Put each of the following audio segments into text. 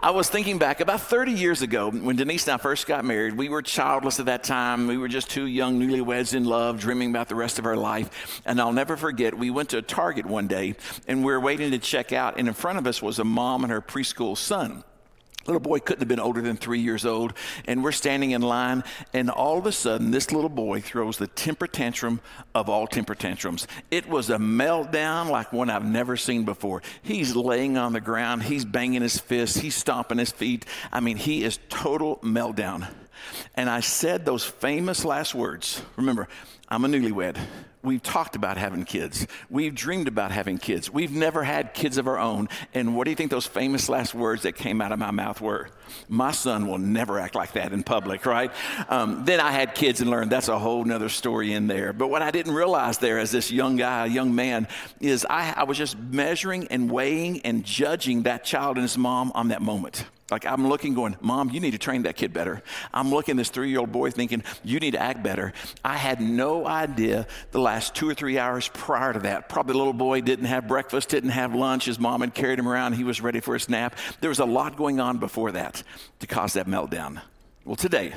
I was thinking back about 30 years ago when Denise and I first got married. We were childless at that time. We were just two young newlyweds in love, dreaming about the rest of our life. And I'll never forget, we went to a Target one day and we were waiting to check out, and in front of us was a mom and her preschool son little boy couldn't have been older than three years old and we're standing in line and all of a sudden this little boy throws the temper tantrum of all temper tantrums. It was a meltdown like one i've never seen before. He's laying on the ground he's banging his fists he's stomping his feet. I mean he is total meltdown. And i said those famous last words. Remember i'm a newlywed We've talked about having kids. We've dreamed about having kids. We've never had kids of our own. And what do you think those famous last words that came out of my mouth were? My son will never act like that in public, right? Um, then I had kids and learned that's a whole nother story in there. But what I didn't realize there as this young guy, young man, is I, I was just measuring and weighing and judging that child and his mom on that moment. Like I'm looking, going, Mom, you need to train that kid better. I'm looking this three year old boy thinking, You need to act better. I had no idea the last two or three hours prior to that. Probably the little boy didn't have breakfast, didn't have lunch. His mom had carried him around. He was ready for his nap. There was a lot going on before that to cause that meltdown. Well, today,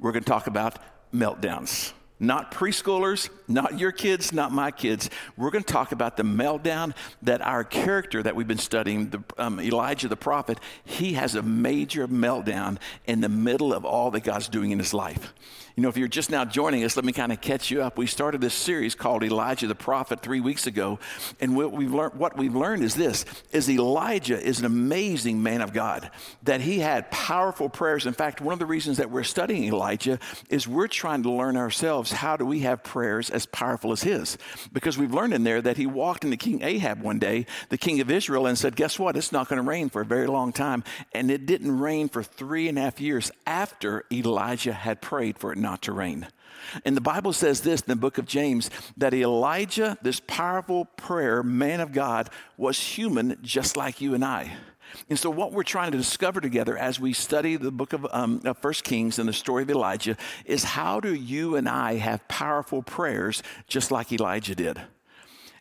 we're going to talk about meltdowns not preschoolers, not your kids, not my kids. We're going to talk about the meltdown that our character that we've been studying, the, um, Elijah the prophet, he has a major meltdown in the middle of all that God's doing in his life. You know, if you're just now joining us, let me kind of catch you up. We started this series called Elijah the Prophet three weeks ago, and what we've learned, what we've learned is this: is Elijah is an amazing man of God. That he had powerful prayers. In fact, one of the reasons that we're studying Elijah is we're trying to learn ourselves how do we have prayers as powerful as his, because we've learned in there that he walked into King Ahab one day, the king of Israel, and said, "Guess what? It's not going to rain for a very long time," and it didn't rain for three and a half years after Elijah had prayed for it not to rain. And the Bible says this in the book of James that Elijah, this powerful prayer, man of God, was human just like you and I. And so, what we're trying to discover together as we study the book of, um, of First Kings and the story of Elijah is how do you and I have powerful prayers just like Elijah did?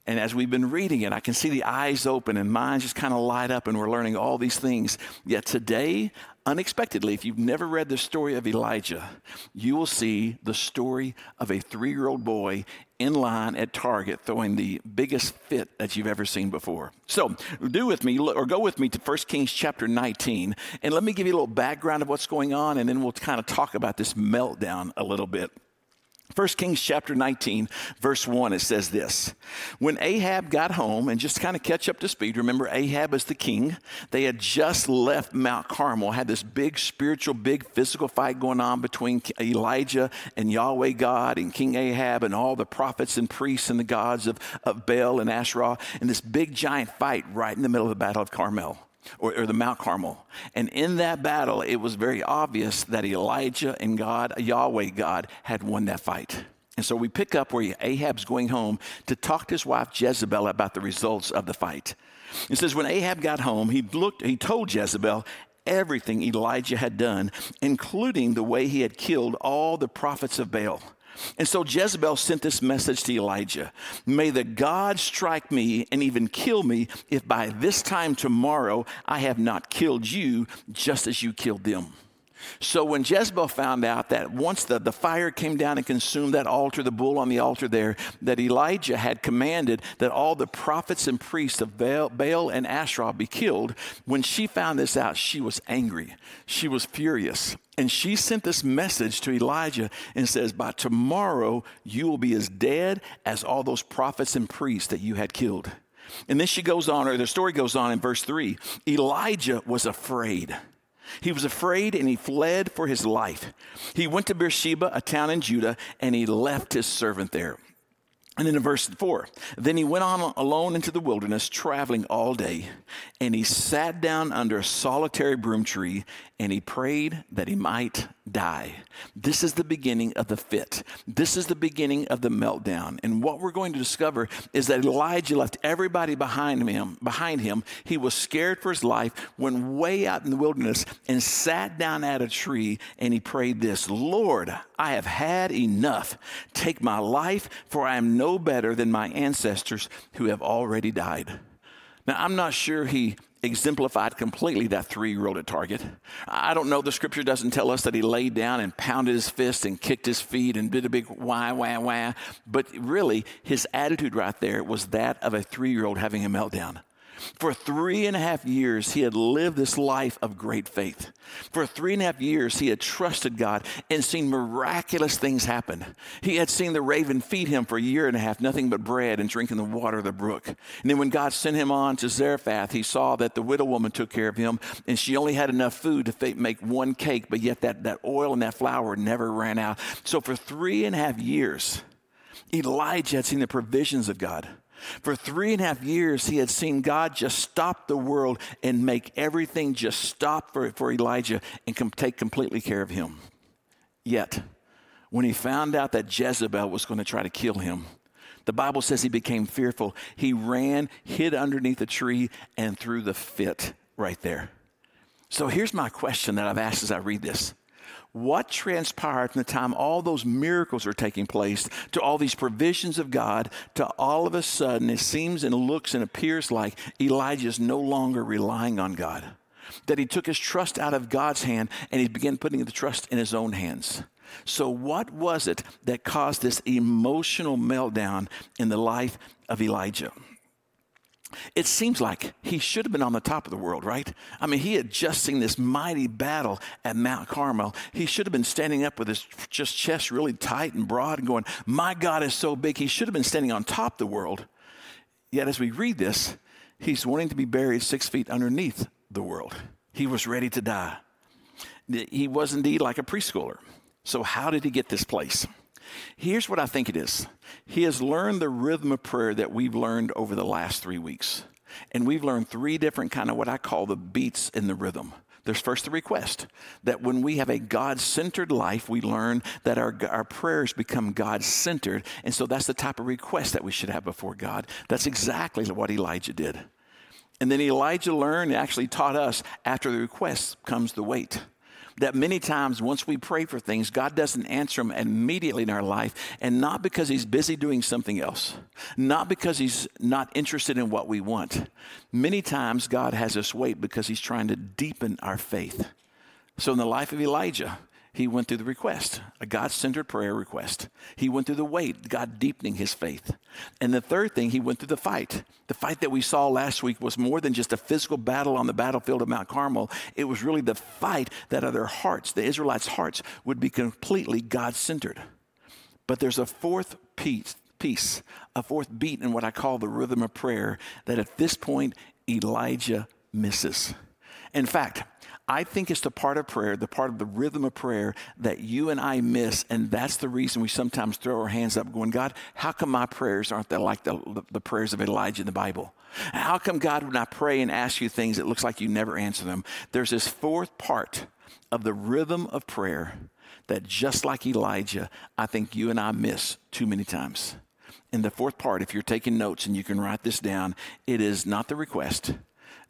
And as we've been reading it, I can see the eyes open and minds just kind of light up, and we're learning all these things. Yet today, unexpectedly, if you've never read the story of Elijah, you will see the story of a three year old boy in line at Target throwing the biggest fit that you've ever seen before. So, do with me, or go with me to 1 Kings chapter 19, and let me give you a little background of what's going on, and then we'll kind of talk about this meltdown a little bit. 1 Kings chapter 19, verse 1, it says this When Ahab got home, and just kind of catch up to speed, remember Ahab is the king. They had just left Mount Carmel, had this big spiritual, big physical fight going on between Elijah and Yahweh God and King Ahab and all the prophets and priests and the gods of, of Baal and Asherah, and this big giant fight right in the middle of the Battle of Carmel or, or, the Mount Carmel. And in that battle, it was very obvious that Elijah and God, Yahweh God, had won that fight. And so we pick up where Ahab's going home to talk to his wife Jezebel about the results of the fight. It says, when Ahab got home, he looked, he told Jezebel everything Elijah had done, including the way he had killed all the prophets of Baal. And so Jezebel sent this message to Elijah May the God strike me and even kill me if by this time tomorrow I have not killed you just as you killed them. So when Jezebel found out that once the, the fire came down and consumed that altar, the bull on the altar there, that Elijah had commanded that all the prophets and priests of Baal, Baal and Asherah be killed, when she found this out, she was angry. She was furious. And she sent this message to Elijah and says, By tomorrow you will be as dead as all those prophets and priests that you had killed. And then she goes on, or the story goes on in verse 3 Elijah was afraid. He was afraid and he fled for his life. He went to Beersheba, a town in Judah, and he left his servant there. And then in verse 4, then he went on alone into the wilderness, traveling all day, and he sat down under a solitary broom tree, and he prayed that he might die. This is the beginning of the fit. This is the beginning of the meltdown. And what we're going to discover is that Elijah left everybody behind him, behind him. He was scared for his life, went way out in the wilderness and sat down at a tree and he prayed this, Lord, I have had enough. Take my life for I am no better than my ancestors who have already died. Now, I'm not sure he exemplified completely that three year old at Target. I don't know, the scripture doesn't tell us that he laid down and pounded his fist and kicked his feet and did a big wah, wah, wah. But really, his attitude right there was that of a three year old having a meltdown. For three and a half years, he had lived this life of great faith. For three and a half years, he had trusted God and seen miraculous things happen. He had seen the raven feed him for a year and a half, nothing but bread and drinking the water of the brook. And then when God sent him on to Zarephath, he saw that the widow woman took care of him and she only had enough food to make one cake, but yet that, that oil and that flour never ran out. So for three and a half years, Elijah had seen the provisions of God. For three and a half years, he had seen God just stop the world and make everything just stop for, for Elijah and com- take completely care of him. Yet, when he found out that Jezebel was going to try to kill him, the Bible says he became fearful. He ran, hid underneath a tree, and threw the fit right there. So here's my question that I've asked as I read this what transpired from the time all those miracles are taking place to all these provisions of God to all of a sudden it seems and looks and appears like Elijah is no longer relying on God. That he took his trust out of God's hand and he began putting the trust in his own hands. So, what was it that caused this emotional meltdown in the life of Elijah? It seems like he should have been on the top of the world, right? I mean, he had just seen this mighty battle at Mount Carmel. He should have been standing up with his just chest really tight and broad and going, My God is so big. He should have been standing on top of the world. Yet, as we read this, he's wanting to be buried six feet underneath the world. He was ready to die. He was indeed like a preschooler. So, how did he get this place? Here's what I think it is He has learned the rhythm of prayer that we've learned over the last three weeks. And we've learned three different kind of what I call the beats in the rhythm. There's first the request that when we have a God centered life, we learn that our, our prayers become God centered. And so that's the type of request that we should have before God. That's exactly what Elijah did. And then Elijah learned, actually taught us, after the request comes the wait that many times once we pray for things, God doesn't answer them immediately in our life, and not because He's busy doing something else, not because He's not interested in what we want. Many times God has us wait because He's trying to deepen our faith. So in the life of Elijah, he went through the request, a God centered prayer request. He went through the wait, God deepening his faith. And the third thing, he went through the fight. The fight that we saw last week was more than just a physical battle on the battlefield of Mount Carmel. It was really the fight that other hearts, the Israelites' hearts, would be completely God centered. But there's a fourth piece, piece, a fourth beat in what I call the rhythm of prayer that at this point Elijah misses. In fact, I think it's the part of prayer, the part of the rhythm of prayer that you and I miss. And that's the reason we sometimes throw our hands up going, God, how come my prayers aren't that like the, the, prayers of Elijah in the Bible? How come, God, when I pray and ask you things, it looks like you never answer them? There's this fourth part of the rhythm of prayer that just like Elijah, I think you and I miss too many times. In the fourth part, if you're taking notes and you can write this down, it is not the request,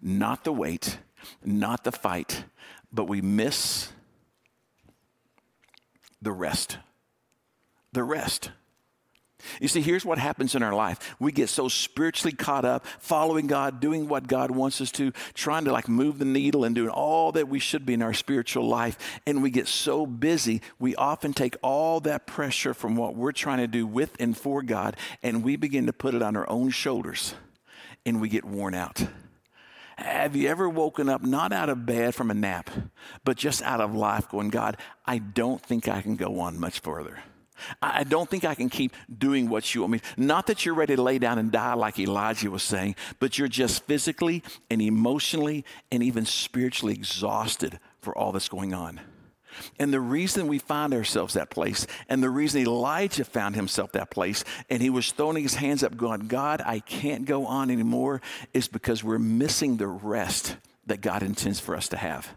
not the wait, not the fight, but we miss the rest. The rest. You see, here's what happens in our life. We get so spiritually caught up, following God, doing what God wants us to, trying to like move the needle and doing all that we should be in our spiritual life. And we get so busy, we often take all that pressure from what we're trying to do with and for God, and we begin to put it on our own shoulders, and we get worn out. Have you ever woken up not out of bed from a nap, but just out of life going, God, I don't think I can go on much further. I don't think I can keep doing what you want me. Not that you're ready to lay down and die like Elijah was saying, but you're just physically and emotionally and even spiritually exhausted for all that's going on. And the reason we find ourselves that place, and the reason Elijah found himself that place, and he was throwing his hands up, going, God, I can't go on anymore, is because we're missing the rest that God intends for us to have.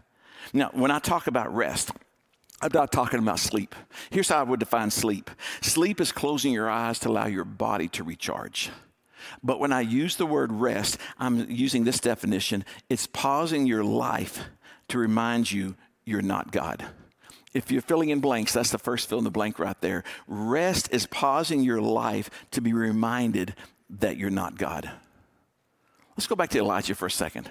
Now, when I talk about rest, I'm not talking about sleep. Here's how I would define sleep sleep is closing your eyes to allow your body to recharge. But when I use the word rest, I'm using this definition it's pausing your life to remind you you're not God if you're filling in blanks, that's the first fill in the blank right there. Rest is pausing your life to be reminded that you're not God. Let's go back to Elijah for a second.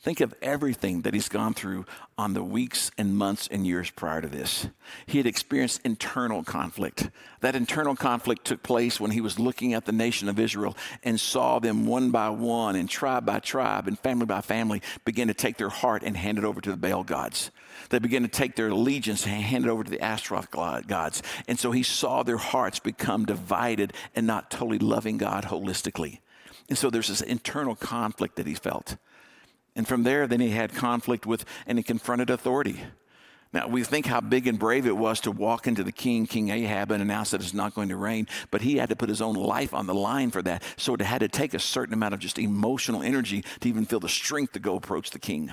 Think of everything that he's gone through on the weeks and months and years prior to this. He had experienced internal conflict. That internal conflict took place when he was looking at the nation of Israel and saw them one by one and tribe by tribe and family by family begin to take their heart and hand it over to the Baal gods. They began to take their allegiance and hand it over to the Ashtaroth gods. And so he saw their hearts become divided and not totally loving God holistically. And so there's this internal conflict that he felt. And from there, then he had conflict with, and he confronted authority. Now, we think how big and brave it was to walk into the king, King Ahab, and announce that it's not going to rain, but he had to put his own life on the line for that. So it had to take a certain amount of just emotional energy to even feel the strength to go approach the king.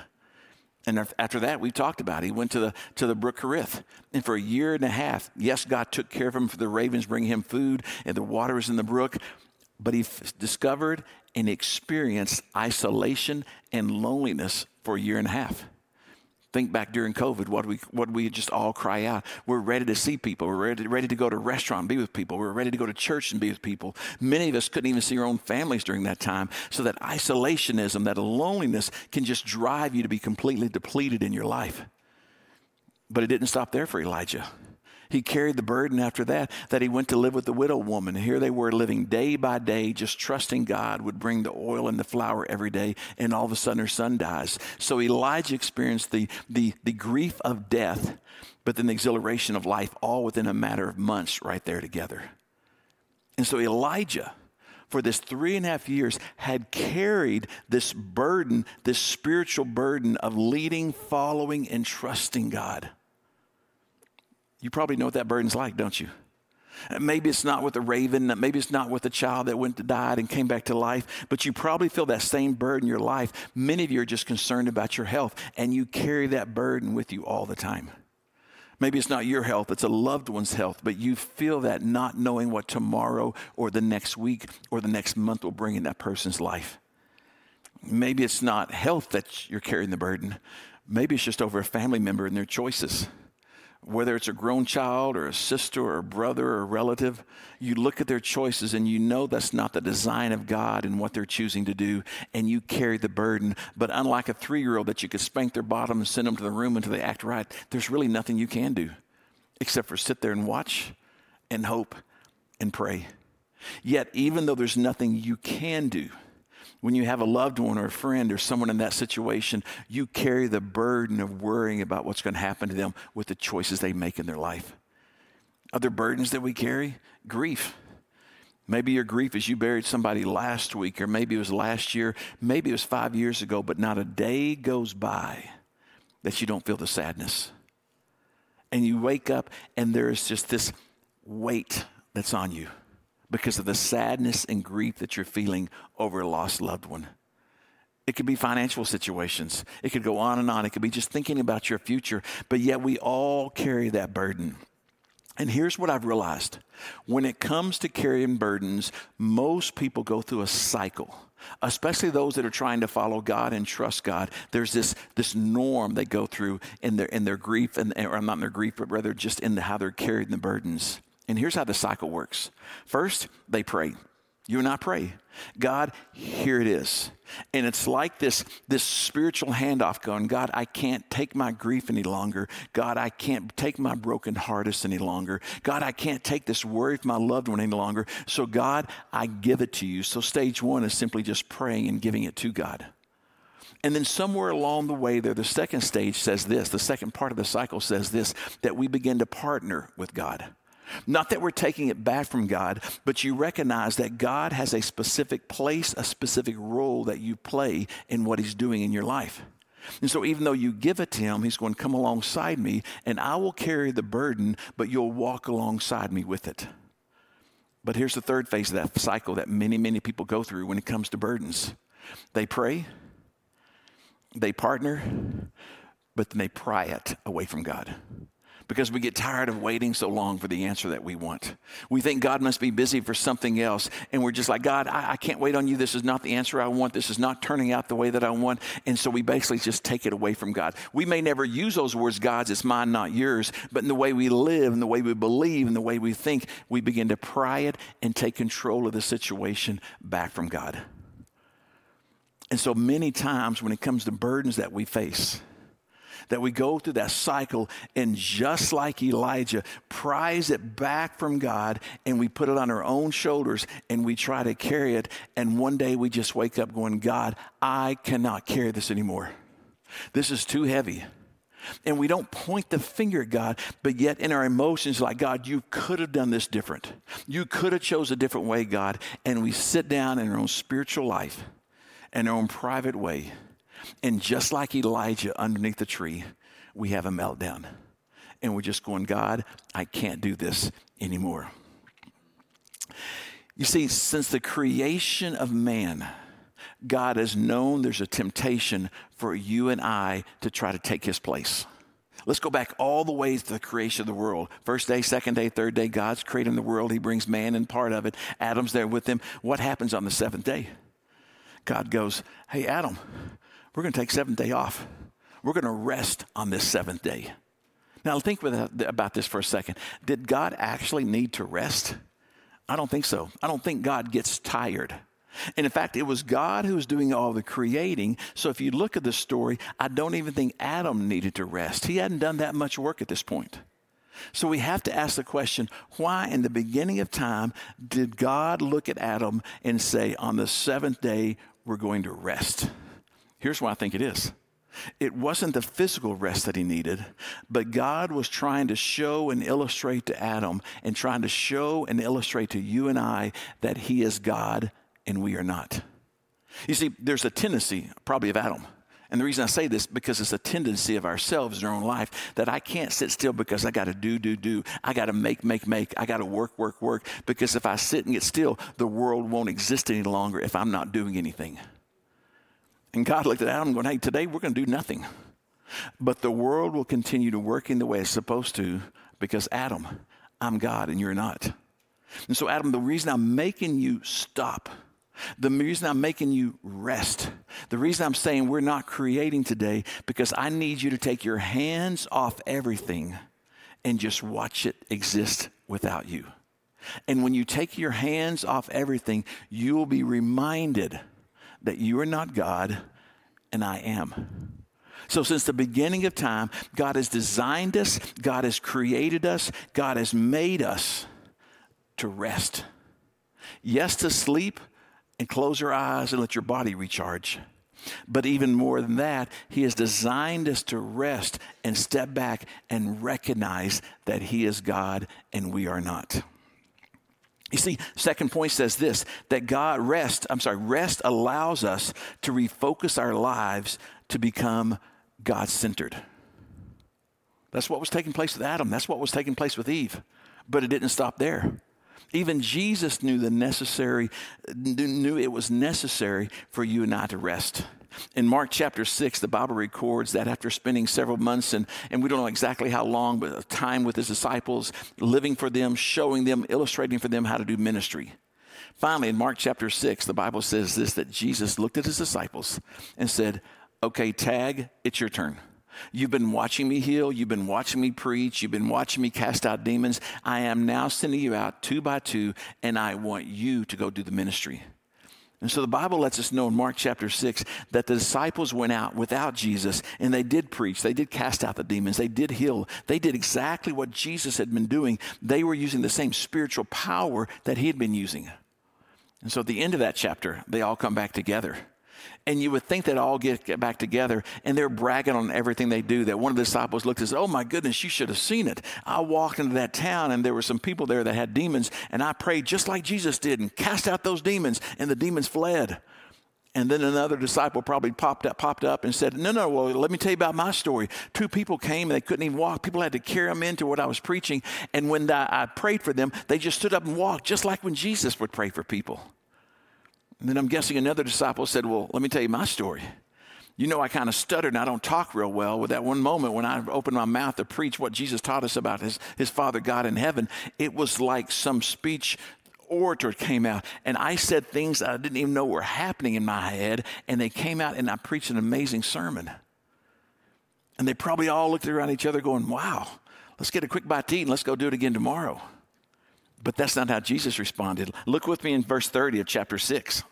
And after that, we talked about it. He went to the, to the brook Cherith. And for a year and a half, yes, God took care of him for the ravens bringing him food and the water in the brook. But he f- discovered and experienced isolation and loneliness for a year and a half. Think back during COVID, what we what we just all cry out. We're ready to see people. We're ready, ready to go to a restaurant and be with people. We're ready to go to church and be with people. Many of us couldn't even see our own families during that time. So that isolationism, that loneliness can just drive you to be completely depleted in your life. But it didn't stop there for Elijah. He carried the burden after that, that he went to live with the widow woman. Here they were living day by day, just trusting God would bring the oil and the flour every day, and all of a sudden her son dies. So Elijah experienced the, the, the grief of death, but then the exhilaration of life, all within a matter of months right there together. And so Elijah, for this three and a half years had carried this burden, this spiritual burden of leading, following, and trusting God. You probably know what that burden's like, don't you? Maybe it's not with a raven, maybe it's not with a child that went to died and came back to life, but you probably feel that same burden in your life. Many of you are just concerned about your health, and you carry that burden with you all the time. Maybe it's not your health, it's a loved one's health, but you feel that not knowing what tomorrow or the next week or the next month will bring in that person's life. Maybe it's not health that you're carrying the burden, maybe it's just over a family member and their choices whether it's a grown child or a sister or a brother or a relative, you look at their choices and you know that's not the design of God and what they're choosing to do, and you carry the burden. But unlike a three year old that you could spank their bottom and send them to the room until they act right, there's really nothing you can do except for sit there and watch and hope and pray. Yet, even though there's nothing you can do, when you have a loved one or a friend or someone in that situation, you carry the burden of worrying about what's going to happen to them with the choices they make in their life. Other burdens that we carry grief. Maybe your grief is you buried somebody last week, or maybe it was last year, maybe it was five years ago, but not a day goes by that you don't feel the sadness. And you wake up and there's just this weight that's on you because of the sadness and grief that you're feeling over a lost loved one. It could be financial situations. It could go on and on. It could be just thinking about your future. But yet we all carry that burden. And here's what I've realized when it comes to carrying burdens, most people go through a cycle, especially those that are trying to follow God and trust God. There's this, this norm they go through in their, in their grief, and, or not in their grief, but rather just in the, how they're carrying the burdens. And here's how the cycle works first, they pray. You and I pray. God, here it is. And it's like this, this spiritual handoff going, God, I can't take my grief any longer. God, I can't take my broken heartest any longer. God, I can't take this worry of my loved one any longer. So, God, I give it to you. So, stage one is simply just praying and giving it to God. And then somewhere along the way there, the second stage says this, the second part of the cycle says this, that we begin to partner with God. Not that we're taking it back from God, but you recognize that God has a specific place, a specific role that you play in what He's doing in your life. And so, even though you give it to Him, He's going to come alongside me, and I will carry the burden, but you'll walk alongside me with it. But here's the third phase of that cycle that many, many people go through when it comes to burdens they pray, they partner, but then they pry it away from God because we get tired of waiting so long for the answer that we want. We think God must be busy for something else, and we're just like, God, I, I, can't wait on you. This is not the answer I want. This is not turning out the way that I want. And so we basically just take it away from God. We may never use those words, God's, it's mine, not yours, but in the way we live, in the way we believe, in the way we think, we begin to pry it and take control of the situation back from God. And so many times when it comes to burdens that we face, that we go through that cycle and just like Elijah, prize it back from God and we put it on our own shoulders and we try to carry it. And one day we just wake up going, God, I cannot carry this anymore. This is too heavy. And we don't point the finger at God, but yet in our emotions, like, God, you could have done this different. You could have chose a different way, God. And we sit down in our own spiritual life, in our own private way. And just like Elijah underneath the tree, we have a meltdown. And we're just going, God, I can't do this anymore. You see, since the creation of man, God has known there's a temptation for you and I to try to take his place. Let's go back all the way to the creation of the world. First day, second day, third day, God's creating the world. He brings man in part of it. Adam's there with him. What happens on the seventh day? God goes, Hey, Adam, we're going to take seventh day off. We're going to rest on this seventh day. Now, think about this for a second. Did God actually need to rest? I don't think so. I don't think God gets tired. And in fact, it was God who was doing all the creating. So if you look at the story, I don't even think Adam needed to rest. He hadn't done that much work at this point. So we have to ask the question why, in the beginning of time, did God look at Adam and say, on the seventh day, we're going to rest? Here's why I think it is. It wasn't the physical rest that he needed, but God was trying to show and illustrate to Adam and trying to show and illustrate to you and I that he is God and we are not. You see, there's a tendency, probably of Adam. And the reason I say this because it's a tendency of ourselves in our own life that I can't sit still because I got to do, do, do. I got to make, make, make. I got to work, work, work. Because if I sit and get still, the world won't exist any longer if I'm not doing anything. And God looked at Adam going, hey, today we're going to do nothing. But the world will continue to work in the way it's supposed to because Adam, I'm God and you're not. And so, Adam, the reason I'm making you stop the reason I'm making you rest, the reason I'm saying we're not creating today, because I need you to take your hands off everything and just watch it exist without you. And when you take your hands off everything, you will be reminded that you are not God and I am. So, since the beginning of time, God has designed us, God has created us, God has made us to rest. Yes, to sleep, and close your eyes and let your body recharge. But even more than that, He has designed us to rest and step back and recognize that He is God and we are not. You see, second point says this that God rest, I'm sorry, rest allows us to refocus our lives to become God centered. That's what was taking place with Adam. That's what was taking place with Eve. But it didn't stop there. Even Jesus knew the necessary, knew it was necessary for you and I to rest. In Mark chapter 6, the Bible records that after spending several months, and, and we don't know exactly how long, but time with his disciples, living for them, showing them, illustrating for them how to do ministry. Finally, in Mark chapter 6, the Bible says this that Jesus looked at his disciples and said, Okay, tag, it's your turn. You've been watching me heal. You've been watching me preach. You've been watching me cast out demons. I am now sending you out two by two, and I want you to go do the ministry. And so the Bible lets us know in Mark chapter 6 that the disciples went out without Jesus and they did preach. They did cast out the demons. They did heal. They did exactly what Jesus had been doing. They were using the same spiritual power that he had been using. And so at the end of that chapter, they all come back together. And you would think they'd all get, get back together and they're bragging on everything they do. That one of the disciples looked and said, Oh my goodness, you should have seen it. I walked into that town and there were some people there that had demons, and I prayed just like Jesus did and cast out those demons, and the demons fled. And then another disciple probably popped up, popped up and said, No, no, well, let me tell you about my story. Two people came and they couldn't even walk. People had to carry them into what I was preaching. And when I prayed for them, they just stood up and walked, just like when Jesus would pray for people. And then I'm guessing another disciple said, Well, let me tell you my story. You know, I kind of stuttered and I don't talk real well. With that one moment when I opened my mouth to preach what Jesus taught us about his, his Father God in heaven, it was like some speech orator came out and I said things I didn't even know were happening in my head, and they came out and I preached an amazing sermon. And they probably all looked around each other going, Wow, let's get a quick bite to eat and let's go do it again tomorrow. But that's not how Jesus responded. Look with me in verse 30 of chapter 6.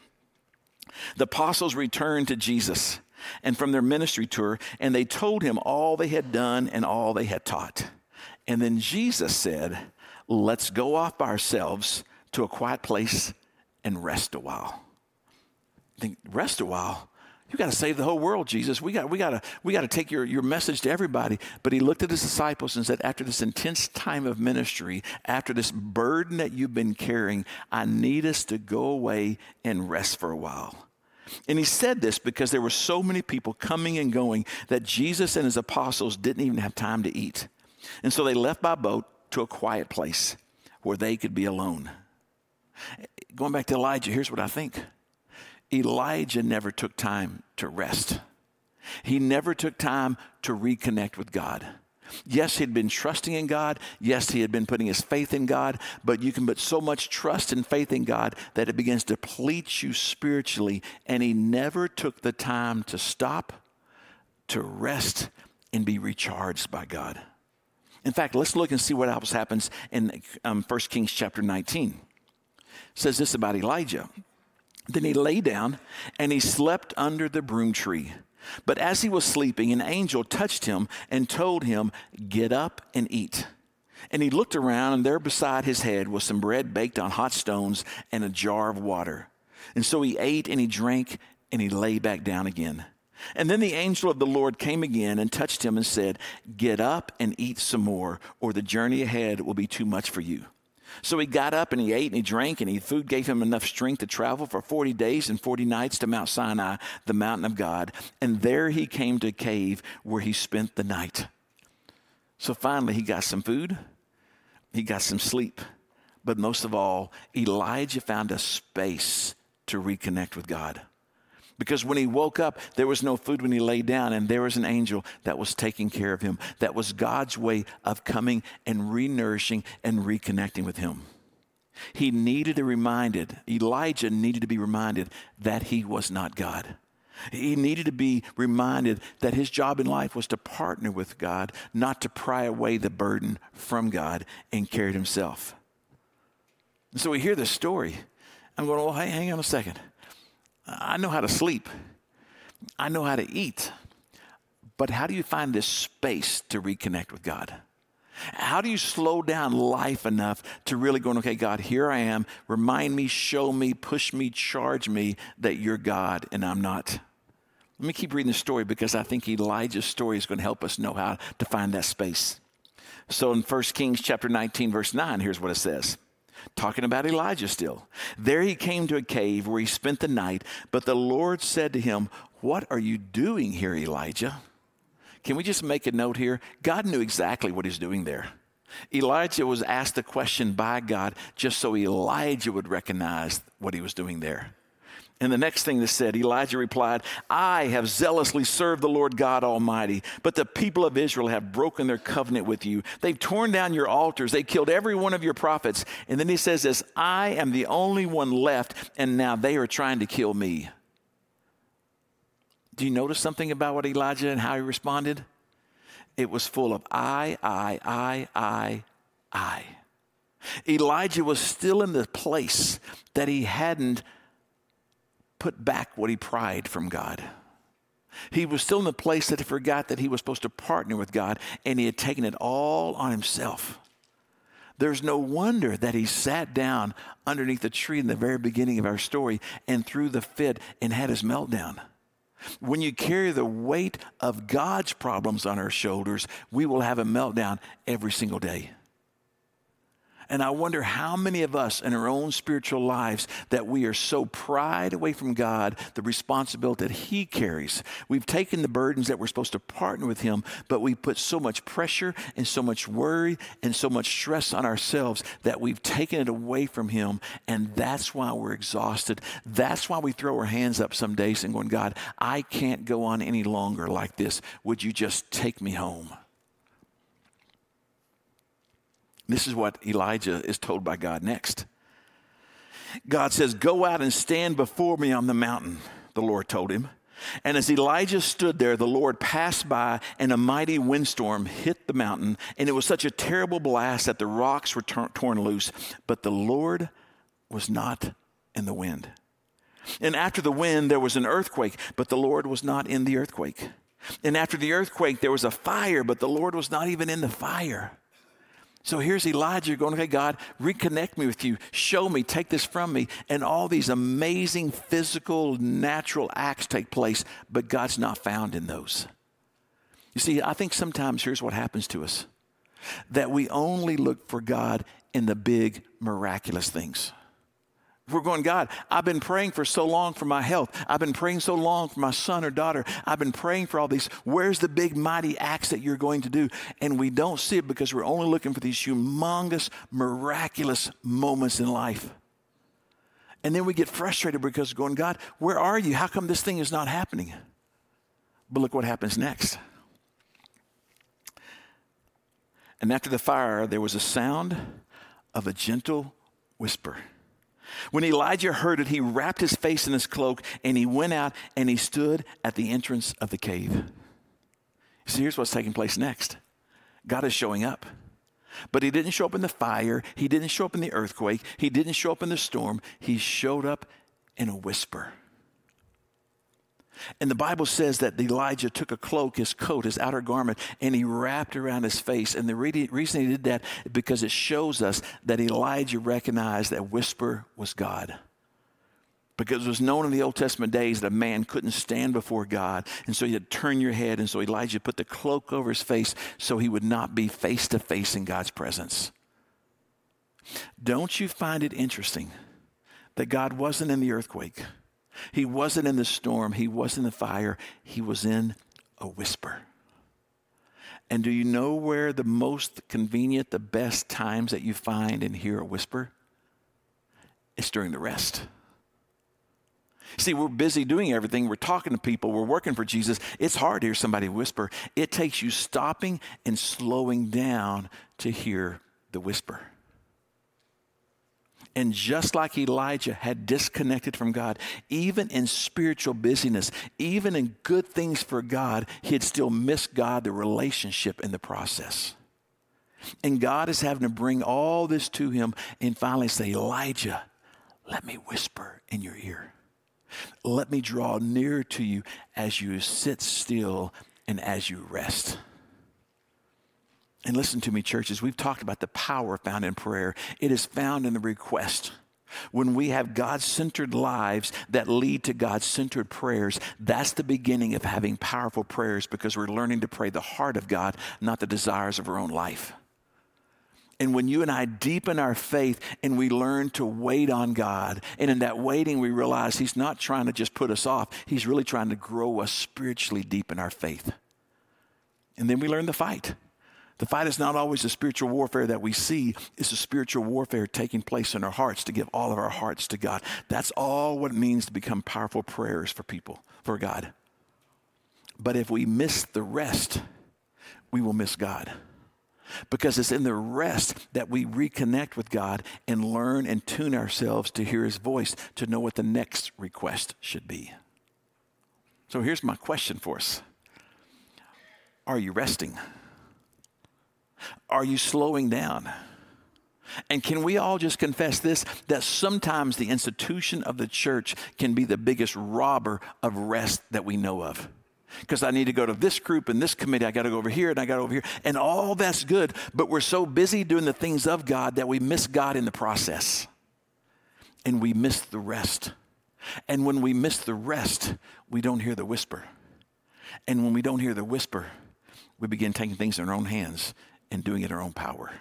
The apostles returned to Jesus and from their ministry tour, and they told him all they had done and all they had taught. And then Jesus said, Let's go off by ourselves to a quiet place and rest a while. Think, rest a while? You got to save the whole world, Jesus. We got, we got to, we got to take your, your message to everybody. But he looked at his disciples and said, after this intense time of ministry, after this burden that you've been carrying, I need us to go away and rest for a while. And he said this because there were so many people coming and going that Jesus and his apostles didn't even have time to eat. And so they left by boat to a quiet place where they could be alone. Going back to Elijah, here's what I think Elijah never took time to rest. He never took time to reconnect with God. Yes, he'd been trusting in God. Yes, he had been putting his faith in God, but you can put so much trust and faith in God that it begins to deplete you spiritually. And he never took the time to stop, to rest, and be recharged by God. In fact, let's look and see what else happens in um, 1 Kings chapter 19. It says this about Elijah. Then he lay down and he slept under the broom tree. But as he was sleeping, an angel touched him and told him, Get up and eat. And he looked around, and there beside his head was some bread baked on hot stones and a jar of water. And so he ate and he drank and he lay back down again. And then the angel of the Lord came again and touched him and said, Get up and eat some more, or the journey ahead will be too much for you. So he got up and he ate and he drank, and he, food gave him enough strength to travel for 40 days and 40 nights to Mount Sinai, the mountain of God. And there he came to a cave where he spent the night. So finally, he got some food, he got some sleep. But most of all, Elijah found a space to reconnect with God. Because when he woke up, there was no food when he lay down, and there was an angel that was taking care of him. That was God's way of coming and re nourishing and reconnecting with him. He needed to be reminded, Elijah needed to be reminded that he was not God. He needed to be reminded that his job in life was to partner with God, not to pry away the burden from God and carry it himself. And so we hear this story. I'm going, well, hey, hang on a second. I know how to sleep, I know how to eat. But how do you find this space to reconnect with God? How do you slow down life enough to really go, okay, God, here I am. Remind me, show me, push me, charge me that you're God and I'm not. Let me keep reading the story because I think Elijah's story is going to help us know how to find that space. So in 1 Kings chapter 19, verse 9, here's what it says talking about Elijah still. There he came to a cave where he spent the night, but the Lord said to him, What are you doing here, Elijah? Can we just make a note here? God knew exactly what he's doing there. Elijah was asked a question by God just so Elijah would recognize what he was doing there. And the next thing that said, Elijah replied, I have zealously served the Lord God Almighty, but the people of Israel have broken their covenant with you. They've torn down your altars, they killed every one of your prophets. And then he says this I am the only one left, and now they are trying to kill me. Do you notice something about what Elijah and how he responded? It was full of I, I, I, I, I. Elijah was still in the place that he hadn't put back what he pried from God. He was still in the place that he forgot that he was supposed to partner with God and he had taken it all on himself. There's no wonder that he sat down underneath the tree in the very beginning of our story and threw the fit and had his meltdown. When you carry the weight of God's problems on our shoulders, we will have a meltdown every single day. And I wonder how many of us in our own spiritual lives that we are so pried away from God, the responsibility that He carries. We've taken the burdens that we're supposed to partner with Him, but we put so much pressure and so much worry and so much stress on ourselves that we've taken it away from Him. And that's why we're exhausted. That's why we throw our hands up some days and going, God, I can't go on any longer like this. Would you just take me home? This is what Elijah is told by God next. God says, Go out and stand before me on the mountain, the Lord told him. And as Elijah stood there, the Lord passed by, and a mighty windstorm hit the mountain. And it was such a terrible blast that the rocks were torn loose. But the Lord was not in the wind. And after the wind, there was an earthquake, but the Lord was not in the earthquake. And after the earthquake, there was a fire, but the Lord was not even in the fire. So here's Elijah going, okay, God, reconnect me with you. Show me, take this from me. And all these amazing physical, natural acts take place, but God's not found in those. You see, I think sometimes here's what happens to us that we only look for God in the big, miraculous things. We're going, God, I've been praying for so long for my health. I've been praying so long for my son or daughter. I've been praying for all these. Where's the big, mighty acts that you're going to do? And we don't see it because we're only looking for these humongous, miraculous moments in life. And then we get frustrated because going, God, where are you? How come this thing is not happening? But look what happens next. And after the fire, there was a sound of a gentle whisper. When Elijah heard it, he wrapped his face in his cloak and he went out and he stood at the entrance of the cave. See, here's what's taking place next God is showing up. But he didn't show up in the fire, he didn't show up in the earthquake, he didn't show up in the storm. He showed up in a whisper. And the Bible says that Elijah took a cloak, his coat, his outer garment, and he wrapped around his face. And the reason he did that is because it shows us that Elijah recognized that whisper was God. Because it was known in the Old Testament days that a man couldn't stand before God. And so he had to turn your head. And so Elijah put the cloak over his face so he would not be face to face in God's presence. Don't you find it interesting that God wasn't in the earthquake? He wasn't in the storm, he wasn't in the fire, he was in a whisper. And do you know where the most convenient, the best times that you find and hear a whisper? It's during the rest. See, we're busy doing everything. We're talking to people. We're working for Jesus. It's hard to hear somebody whisper. It takes you stopping and slowing down to hear the whisper. And just like Elijah had disconnected from God, even in spiritual busyness, even in good things for God, he had still missed God, the relationship in the process. And God is having to bring all this to him and finally say, Elijah, let me whisper in your ear. Let me draw near to you as you sit still and as you rest. And listen to me, churches, we've talked about the power found in prayer. It is found in the request. When we have God centered lives that lead to God centered prayers, that's the beginning of having powerful prayers because we're learning to pray the heart of God, not the desires of our own life. And when you and I deepen our faith and we learn to wait on God, and in that waiting, we realize He's not trying to just put us off, He's really trying to grow us spiritually deep in our faith. And then we learn to fight. The fight is not always the spiritual warfare that we see, it's the spiritual warfare taking place in our hearts to give all of our hearts to God. That's all what it means to become powerful prayers for people, for God. But if we miss the rest, we will miss God. Because it's in the rest that we reconnect with God and learn and tune ourselves to hear His voice, to know what the next request should be. So here's my question for us Are you resting? Are you slowing down? And can we all just confess this that sometimes the institution of the church can be the biggest robber of rest that we know of? Because I need to go to this group and this committee, I got to go over here and I got over here. And all that's good, but we're so busy doing the things of God that we miss God in the process. And we miss the rest. And when we miss the rest, we don't hear the whisper. And when we don't hear the whisper, we begin taking things in our own hands and doing it in our own power.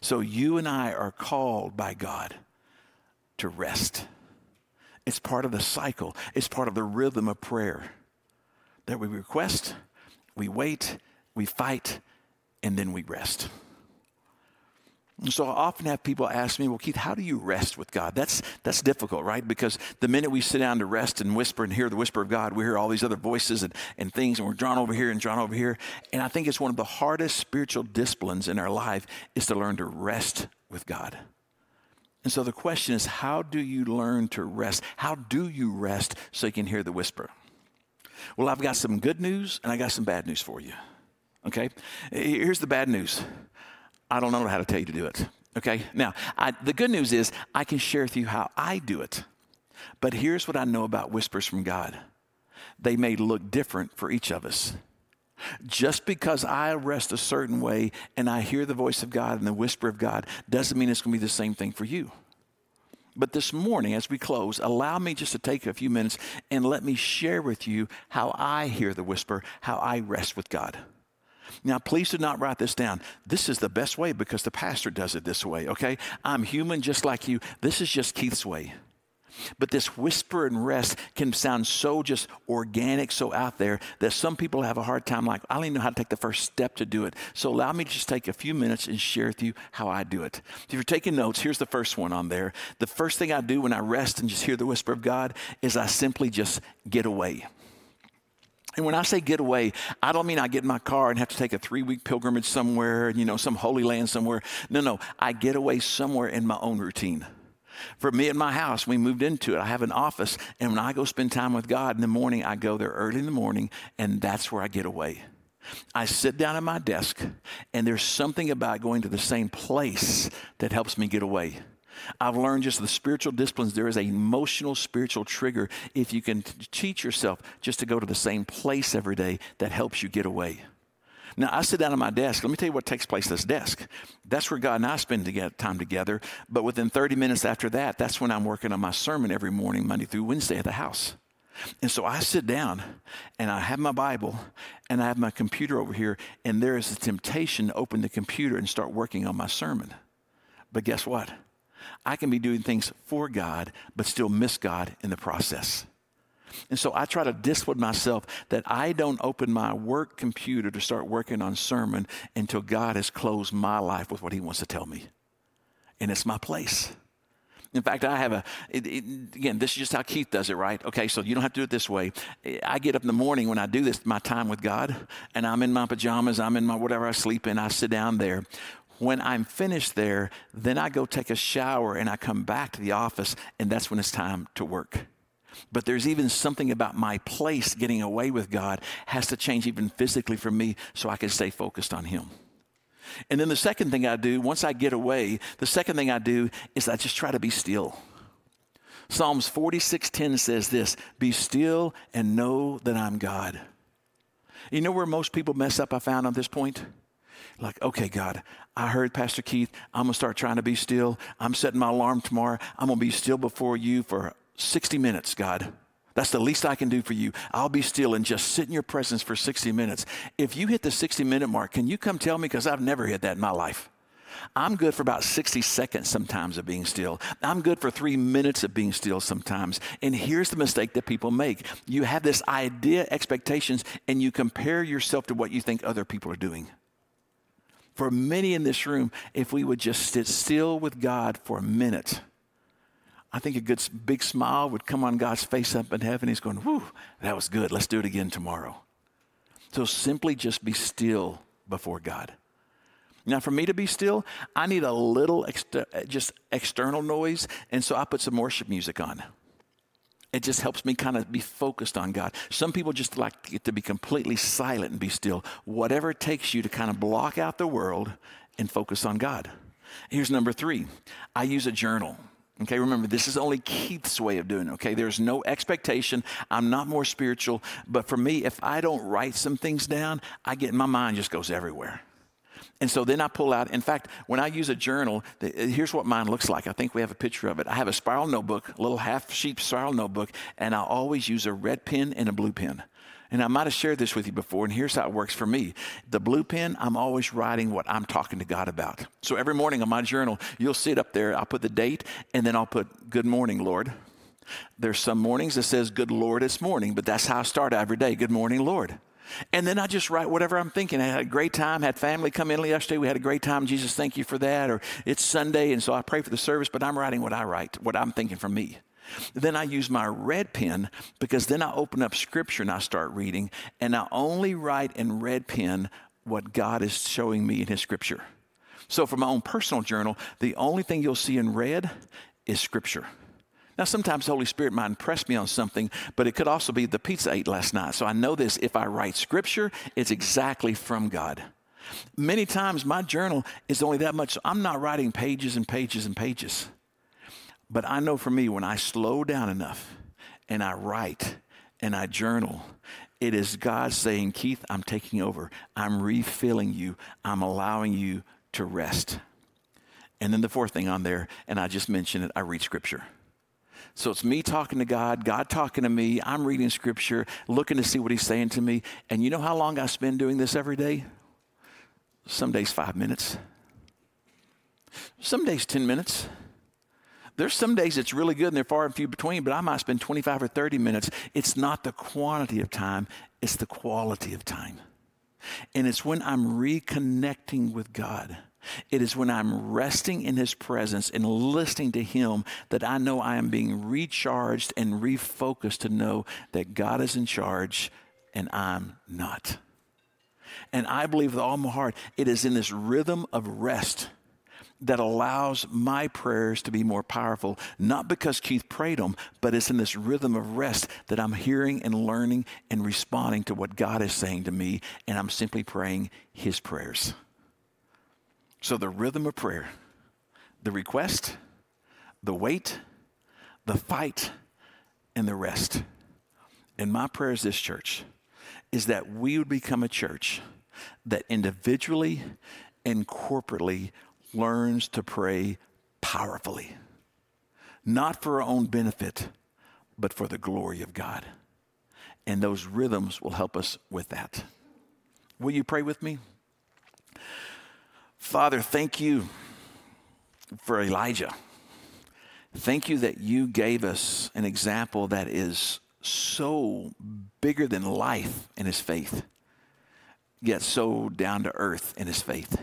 So you and I are called by God to rest. It's part of the cycle, it's part of the rhythm of prayer that we request, we wait, we fight, and then we rest. And so I often have people ask me, well, Keith, how do you rest with God? That's, that's difficult, right? Because the minute we sit down to rest and whisper and hear the whisper of God, we hear all these other voices and, and things, and we're drawn over here and drawn over here. And I think it's one of the hardest spiritual disciplines in our life is to learn to rest with God. And so the question is, how do you learn to rest? How do you rest so you can hear the whisper? Well, I've got some good news and I got some bad news for you. Okay? Here's the bad news I don't know how to tell you to do it. Okay? Now, I, the good news is I can share with you how I do it. But here's what I know about whispers from God they may look different for each of us. Just because I rest a certain way and I hear the voice of God and the whisper of God doesn't mean it's going to be the same thing for you. But this morning, as we close, allow me just to take a few minutes and let me share with you how I hear the whisper, how I rest with God. Now, please do not write this down. This is the best way because the pastor does it this way, okay? I'm human just like you. This is just Keith's way. But this whisper and rest can sound so just organic, so out there that some people have a hard time, like, I don't even know how to take the first step to do it. So allow me to just take a few minutes and share with you how I do it. If you're taking notes, here's the first one on there. The first thing I do when I rest and just hear the whisper of God is I simply just get away. And when I say get away, I don't mean I get in my car and have to take a three week pilgrimage somewhere, you know, some holy land somewhere. No, no, I get away somewhere in my own routine. For me at my house, we moved into it. I have an office, and when I go spend time with God in the morning, I go there early in the morning, and that's where I get away. I sit down at my desk, and there's something about going to the same place that helps me get away. I've learned just the spiritual disciplines, there is an emotional spiritual trigger if you can teach yourself just to go to the same place every day that helps you get away. Now, I sit down at my desk. Let me tell you what takes place at this desk. That's where God and I spend time together. But within 30 minutes after that, that's when I'm working on my sermon every morning, Monday through Wednesday at the house. And so I sit down and I have my Bible and I have my computer over here, and there is a temptation to open the computer and start working on my sermon. But guess what? I can be doing things for God, but still miss God in the process. And so I try to discipline myself that I don't open my work computer to start working on sermon until God has closed my life with what He wants to tell me. And it's my place. In fact, I have a, it, it, again, this is just how Keith does it, right? Okay, so you don't have to do it this way. I get up in the morning when I do this, my time with God, and I'm in my pajamas, I'm in my whatever I sleep in, I sit down there. When I'm finished there, then I go take a shower and I come back to the office, and that's when it's time to work. But there's even something about my place getting away with God has to change even physically for me so I can stay focused on Him. And then the second thing I do, once I get away, the second thing I do is I just try to be still. Psalms 46:10 says this, "Be still and know that I'm God." You know where most people mess up I found on this point? Like, okay, God, I heard Pastor Keith, I'm gonna start trying to be still. I'm setting my alarm tomorrow. I'm gonna be still before you for 60 minutes, God. That's the least I can do for you. I'll be still and just sit in your presence for 60 minutes. If you hit the 60 minute mark, can you come tell me? Because I've never hit that in my life. I'm good for about 60 seconds sometimes of being still. I'm good for three minutes of being still sometimes. And here's the mistake that people make you have this idea, expectations, and you compare yourself to what you think other people are doing. For many in this room, if we would just sit still with God for a minute, I think a good big smile would come on God's face up in heaven. He's going, Whew, that was good. Let's do it again tomorrow. So simply just be still before God. Now, for me to be still, I need a little exter- just external noise, and so I put some worship music on. It just helps me kind of be focused on God. Some people just like to be completely silent and be still. Whatever it takes you to kind of block out the world and focus on God. Here's number three I use a journal. Okay, remember, this is only Keith's way of doing it, okay? There's no expectation. I'm not more spiritual. But for me, if I don't write some things down, I get, my mind just goes everywhere. And so then I pull out, in fact, when I use a journal, here's what mine looks like. I think we have a picture of it. I have a spiral notebook, a little half sheep spiral notebook, and I always use a red pen and a blue pen. And I might have shared this with you before, and here's how it works for me. The blue pen, I'm always writing what I'm talking to God about. So every morning on my journal, you'll see it up there. I'll put the date, and then I'll put, Good morning, Lord. There's some mornings that says, Good Lord, it's morning, but that's how I start every day. Good morning, Lord. And then I just write whatever I'm thinking. I had a great time, had family come in yesterday. We had a great time. Jesus, thank you for that. Or it's Sunday, and so I pray for the service, but I'm writing what I write, what I'm thinking for me. Then I use my red pen because then I open up scripture and I start reading, and I only write in red pen what God is showing me in His scripture. So, for my own personal journal, the only thing you'll see in red is scripture. Now, sometimes the Holy Spirit might impress me on something, but it could also be the pizza I ate last night. So I know this if I write scripture, it's exactly from God. Many times my journal is only that much. I'm not writing pages and pages and pages. But I know for me, when I slow down enough and I write and I journal, it is God saying, Keith, I'm taking over. I'm refilling you. I'm allowing you to rest. And then the fourth thing on there, and I just mentioned it, I read scripture. So it's me talking to God, God talking to me. I'm reading scripture, looking to see what He's saying to me. And you know how long I spend doing this every day? Some days, five minutes. Some days, 10 minutes. There's some days it's really good and they're far and few between, but I might spend 25 or 30 minutes. It's not the quantity of time, it's the quality of time. And it's when I'm reconnecting with God. It is when I'm resting in His presence and listening to Him that I know I am being recharged and refocused to know that God is in charge and I'm not. And I believe with all my heart, it is in this rhythm of rest that allows my prayers to be more powerful, not because Keith prayed them, but it's in this rhythm of rest that I'm hearing and learning and responding to what God is saying to me, and I'm simply praying His prayers. So the rhythm of prayer, the request, the wait, the fight, and the rest. And my prayer is this church is that we would become a church that individually and corporately learns to pray powerfully, not for our own benefit, but for the glory of God. And those rhythms will help us with that. Will you pray with me? Father, thank you for Elijah. Thank you that you gave us an example that is so bigger than life in his faith, yet so down to earth in his faith.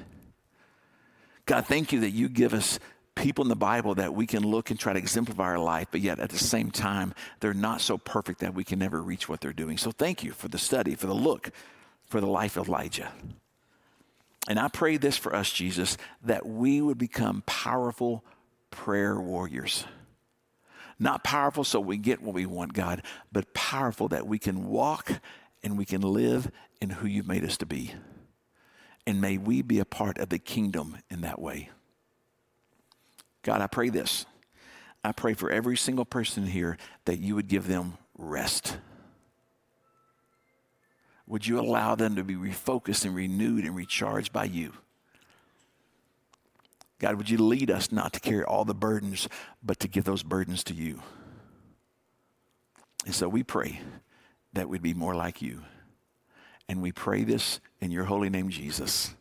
God, thank you that you give us people in the Bible that we can look and try to exemplify our life, but yet at the same time, they're not so perfect that we can never reach what they're doing. So thank you for the study, for the look, for the life of Elijah. And I pray this for us, Jesus, that we would become powerful prayer warriors. Not powerful so we get what we want, God, but powerful that we can walk and we can live in who you've made us to be. And may we be a part of the kingdom in that way. God, I pray this. I pray for every single person here that you would give them rest. Would you allow them to be refocused and renewed and recharged by you? God, would you lead us not to carry all the burdens, but to give those burdens to you? And so we pray that we'd be more like you. And we pray this in your holy name, Jesus.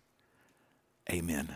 Amen.